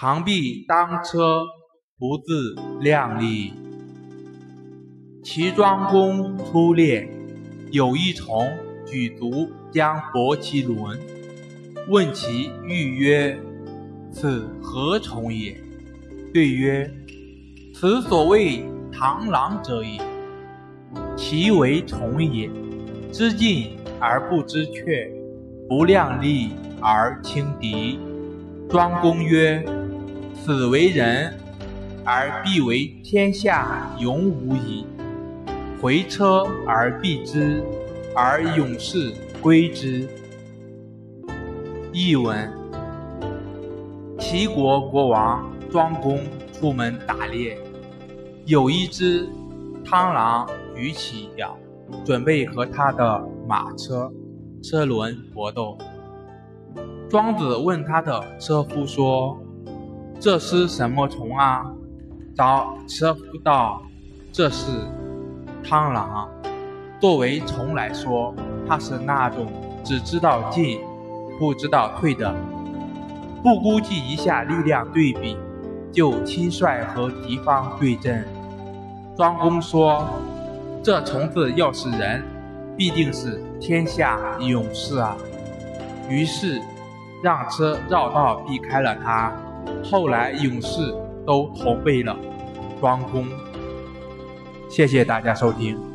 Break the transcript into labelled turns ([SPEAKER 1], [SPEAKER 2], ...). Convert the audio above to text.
[SPEAKER 1] 螳臂当车，不自量力。齐庄公出猎，有一虫举足将搏其轮。问其欲曰：“此何虫也？”对曰：“此所谓螳螂者也。其为虫也，知进而不知却，不量力而轻敌。”庄公曰：“此为人，而必为天下勇武矣。回车而避之，而勇士归之。”译文：齐国国王庄公出门打猎，有一只螳螂举起脚，准备和他的马车车轮搏斗。庄子问他的车夫说：“这是什么虫啊？”找车夫道：“这是螳螂。作为虫来说，它是那种只知道进，不知道退的，不估计一下力量对比，就轻率和敌方对阵。”庄公说：“这虫子要是人，必定是天下勇士啊！”于是。让车绕道避开了他，后来勇士都投奔了庄公。谢谢大家收听。